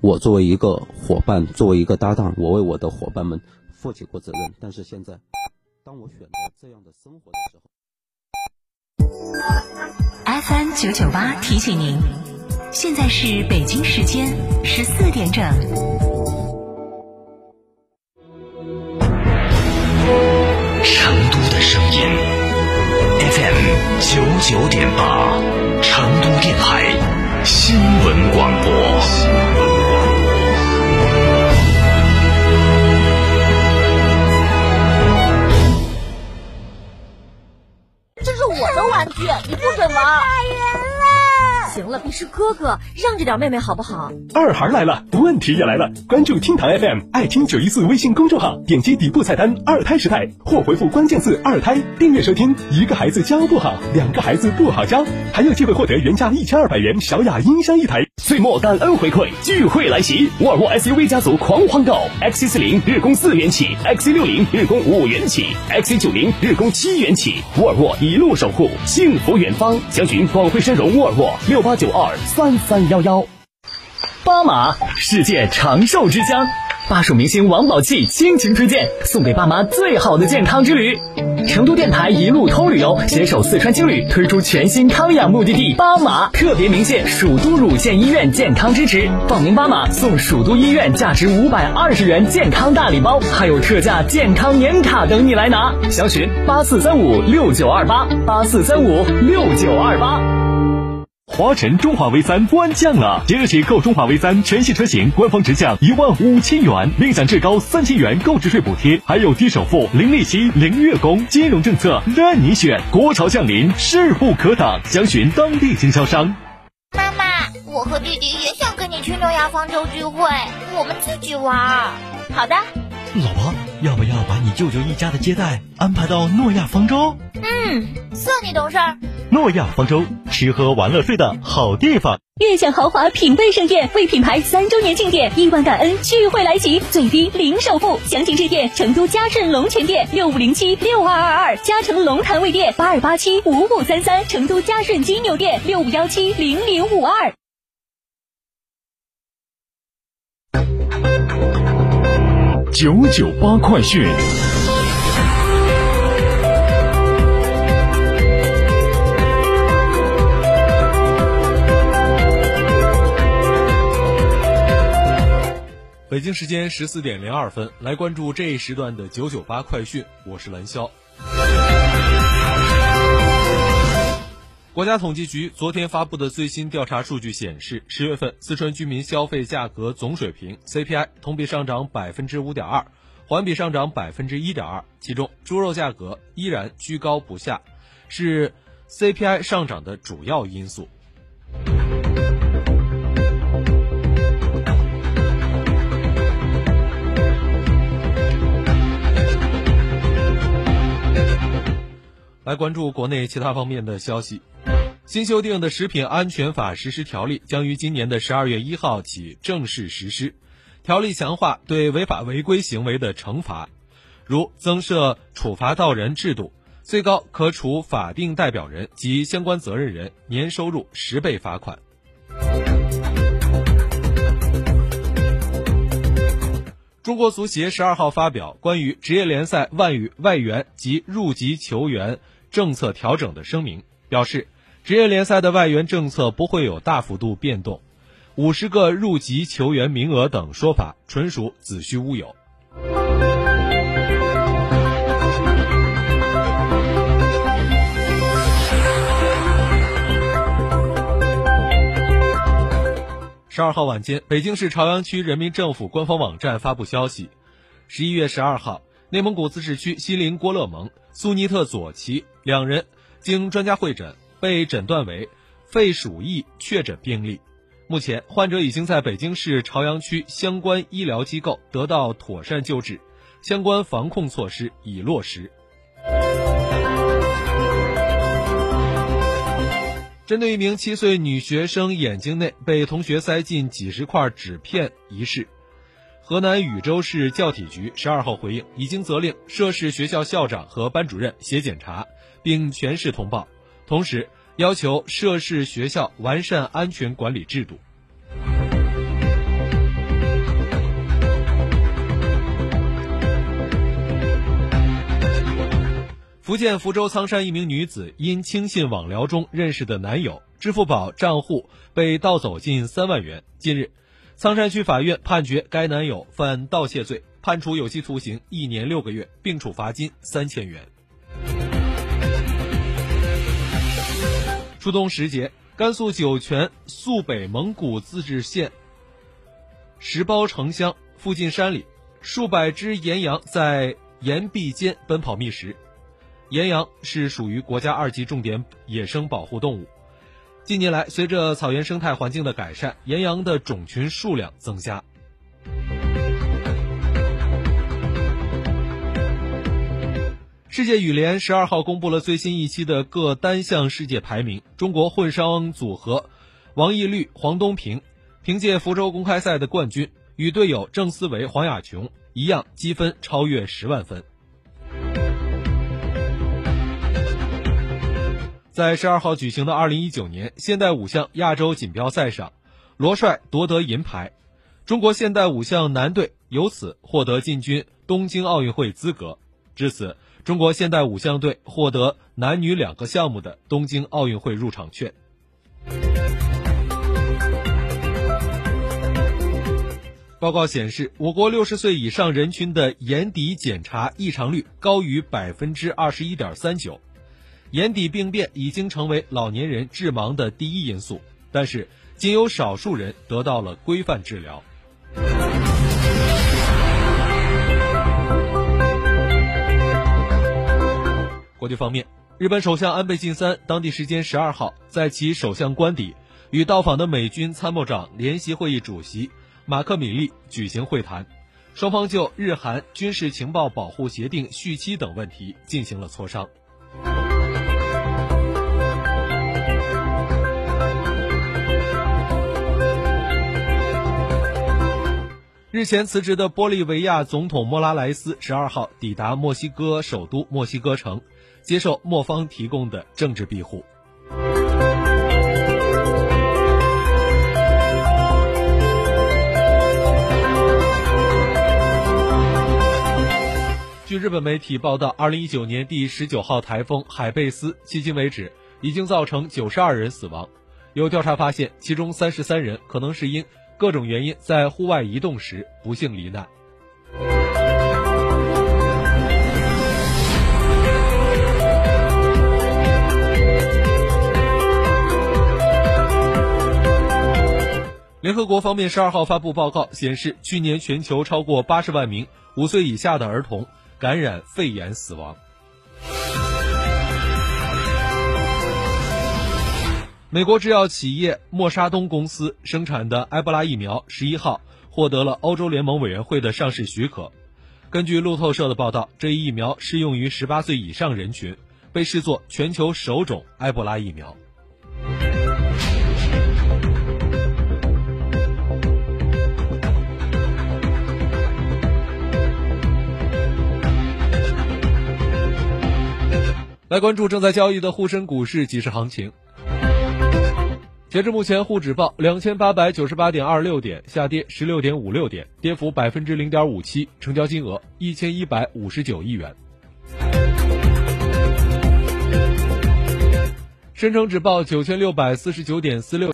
我作为一个伙伴，作为一个搭档，我为我的伙伴们负起过责任。但是现在，当我选择这样的生活的时候，FM 九九八提醒您，现在是北京时间十四点整。成都的声音，FM 九九点八，成都电台新闻广播。行了，你是哥哥，让着点妹妹好不好？二孩来了，问题也来了。关注厅堂 FM，爱听九一四微信公众号，点击底部菜单“二胎时代”或回复关键字“二胎”，订阅收听。一个孩子教不好，两个孩子不好教，还有机会获得原价一千二百元小雅音箱一台。岁末感恩回馈，聚会来袭！沃尔沃 SUV 家族狂欢购，XC 四零日供四元起，XC 六零日供五元起，XC 九零日供七元起。沃尔沃一路守护，幸福远方。详询广汇深融沃尔沃六。八八九二三三幺幺，巴马世界长寿之乡，巴蜀明星王宝器倾情推荐，送给爸妈最好的健康之旅。成都电台一路通旅游携手四川青旅推出全新康养目的地巴马，特别鸣谢蜀都乳腺医院健康支持，报名巴马送蜀都医院价值五百二十元健康大礼包，还有特价健康年卡等你来拿。详询八四三五六九二八八四三五六九二八。华晨中华 V 三官降了，即日起购中华 V 三全系车型，官方直降一万五千元，另享至高三千元购置税补贴，还有低首付、零利息、零月供，金融政策任你选。国潮降临，势不可挡，详询当地经销商。妈妈，我和弟弟也想跟你去诺亚方舟聚会，我们自己玩。好的。老婆，要不要把你舅舅一家的接待安排到诺亚方舟？嗯，算你懂事儿。诺亚方舟，吃喝玩乐睡的好地方。悦享豪华品味盛宴，为品牌三周年庆典，亿万感恩聚会来袭，最低零首付，详情致电成都嘉顺龙泉店六五零七六二二二，嘉诚龙潭卫店八二八七五五三三，成都嘉顺金牛店六五幺七零零五二。九九八快讯。北京时间十四点零二分，来关注这一时段的九九八快讯。我是蓝霄。国家统计局昨天发布的最新调查数据显示，十月份四川居民消费价格总水平 CPI 同比上涨百分之五点二，环比上涨百分之一点二。其中，猪肉价格依然居高不下，是 CPI 上涨的主要因素。来关注国内其他方面的消息。新修订的《食品安全法实施条例》将于今年的十二月一号起正式实施。条例强化对违法违规行为的惩罚，如增设处罚到人制度，最高可处法定代表人及相关责任人年收入十倍罚款。中国足协十二号发表关于职业联赛外语外援及入籍球员政策调整的声明，表示。职业联赛的外援政策不会有大幅度变动，五十个入籍球员名额等说法纯属子虚乌有。十二号晚间，北京市朝阳区人民政府官方网站发布消息：十一月十二号，内蒙古自治区锡林郭勒盟苏尼特左旗两人经专家会诊。被诊断为肺鼠疫确诊病例，目前患者已经在北京市朝阳区相关医疗机构得到妥善救治，相关防控措施已落实。针对一名七岁女学生眼睛内被同学塞进几十块纸片一事，河南禹州市教体局十二号回应已经责令涉事学校校长和班主任写检查并全市通报。同时要求涉事学校完善安全管理制度。福建福州仓山一名女子因轻信网聊中认识的男友支付宝账户被盗走近三万元。近日仓山区法院判决该男友犯盗窃罪，判处有期徒刑一年六个月，并处罚金三千元。初冬时节，甘肃酒泉肃北蒙古自治县石包城乡附近山里，数百只岩羊在岩壁间奔跑觅食。岩羊是属于国家二级重点野生保护动物。近年来，随着草原生态环境的改善，岩羊的种群数量增加。世界羽联十二号公布了最新一期的各单项世界排名，中国混双组合王懿律、黄东萍凭借福州公开赛的冠军，与队友郑思维、黄雅琼一样，积分超越十万分。在十二号举行的二零一九年现代五项亚洲锦标赛上，罗帅夺得银牌，中国现代五项男队由此获得进军东京奥运会资格。至此，中国现代五项队获得男女两个项目的东京奥运会入场券。报告显示，我国六十岁以上人群的眼底检查异常率高于百分之二十一点三九。眼底病变已经成为老年人致盲的第一因素，但是仅有少数人得到了规范治疗。国际方面，日本首相安倍晋三当地时间十二号在其首相官邸与到访的美军参谋长联席会议主席马克·米利举行会谈，双方就日韩军事情报保护协定续期等问题进行了磋商。日前辞职的玻利维亚总统莫拉莱斯十二号抵达墨西哥首都墨西哥城，接受莫方提供的政治庇护。据日本媒体报道，二零一九年第十九号台风海贝斯迄今为止已经造成九十二人死亡，有调查发现，其中三十三人可能是因。各种原因在户外移动时不幸罹难。联合国方面十二号发布报告显示，去年全球超过八十万名五岁以下的儿童感染肺炎死亡。美国制药企业默沙东公司生产的埃博拉疫苗十一号获得了欧洲联盟委员会的上市许可。根据路透社的报道，这一疫苗适用于十八岁以上人群，被视作全球首种埃博拉疫苗。来关注正在交易的沪深股市即时行情。截至目前，沪指报两千八百九十八点二六点，下跌十六点五六点，跌幅百分之零点五七，成交金额一千一百五十九亿元。深成指报九千六百四十九点四六。